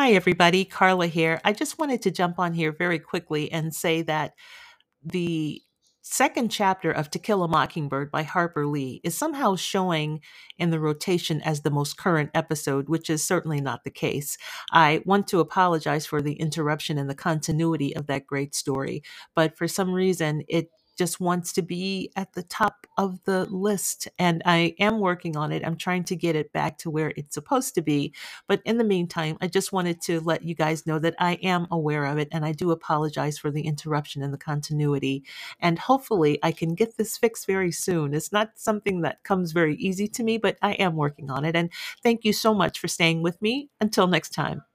Hi, everybody. Karla here. I just wanted to jump on here very quickly and say that the second chapter of To Kill a Mockingbird by Harper Lee is somehow showing in the rotation as the most current episode, which is certainly not the case. I want to apologize for the interruption in the continuity of that great story, but for some reason, it just wants to be at the top of the list. And I am working on it. I'm trying to get it back to where it's supposed to be. But in the meantime, I just wanted to let you guys know that I am aware of it and I do apologize for the interruption in the continuity. And hopefully, I can get this fixed very soon. It's not something that comes very easy to me, but I am working on it. And thank you so much for staying with me. Until next time.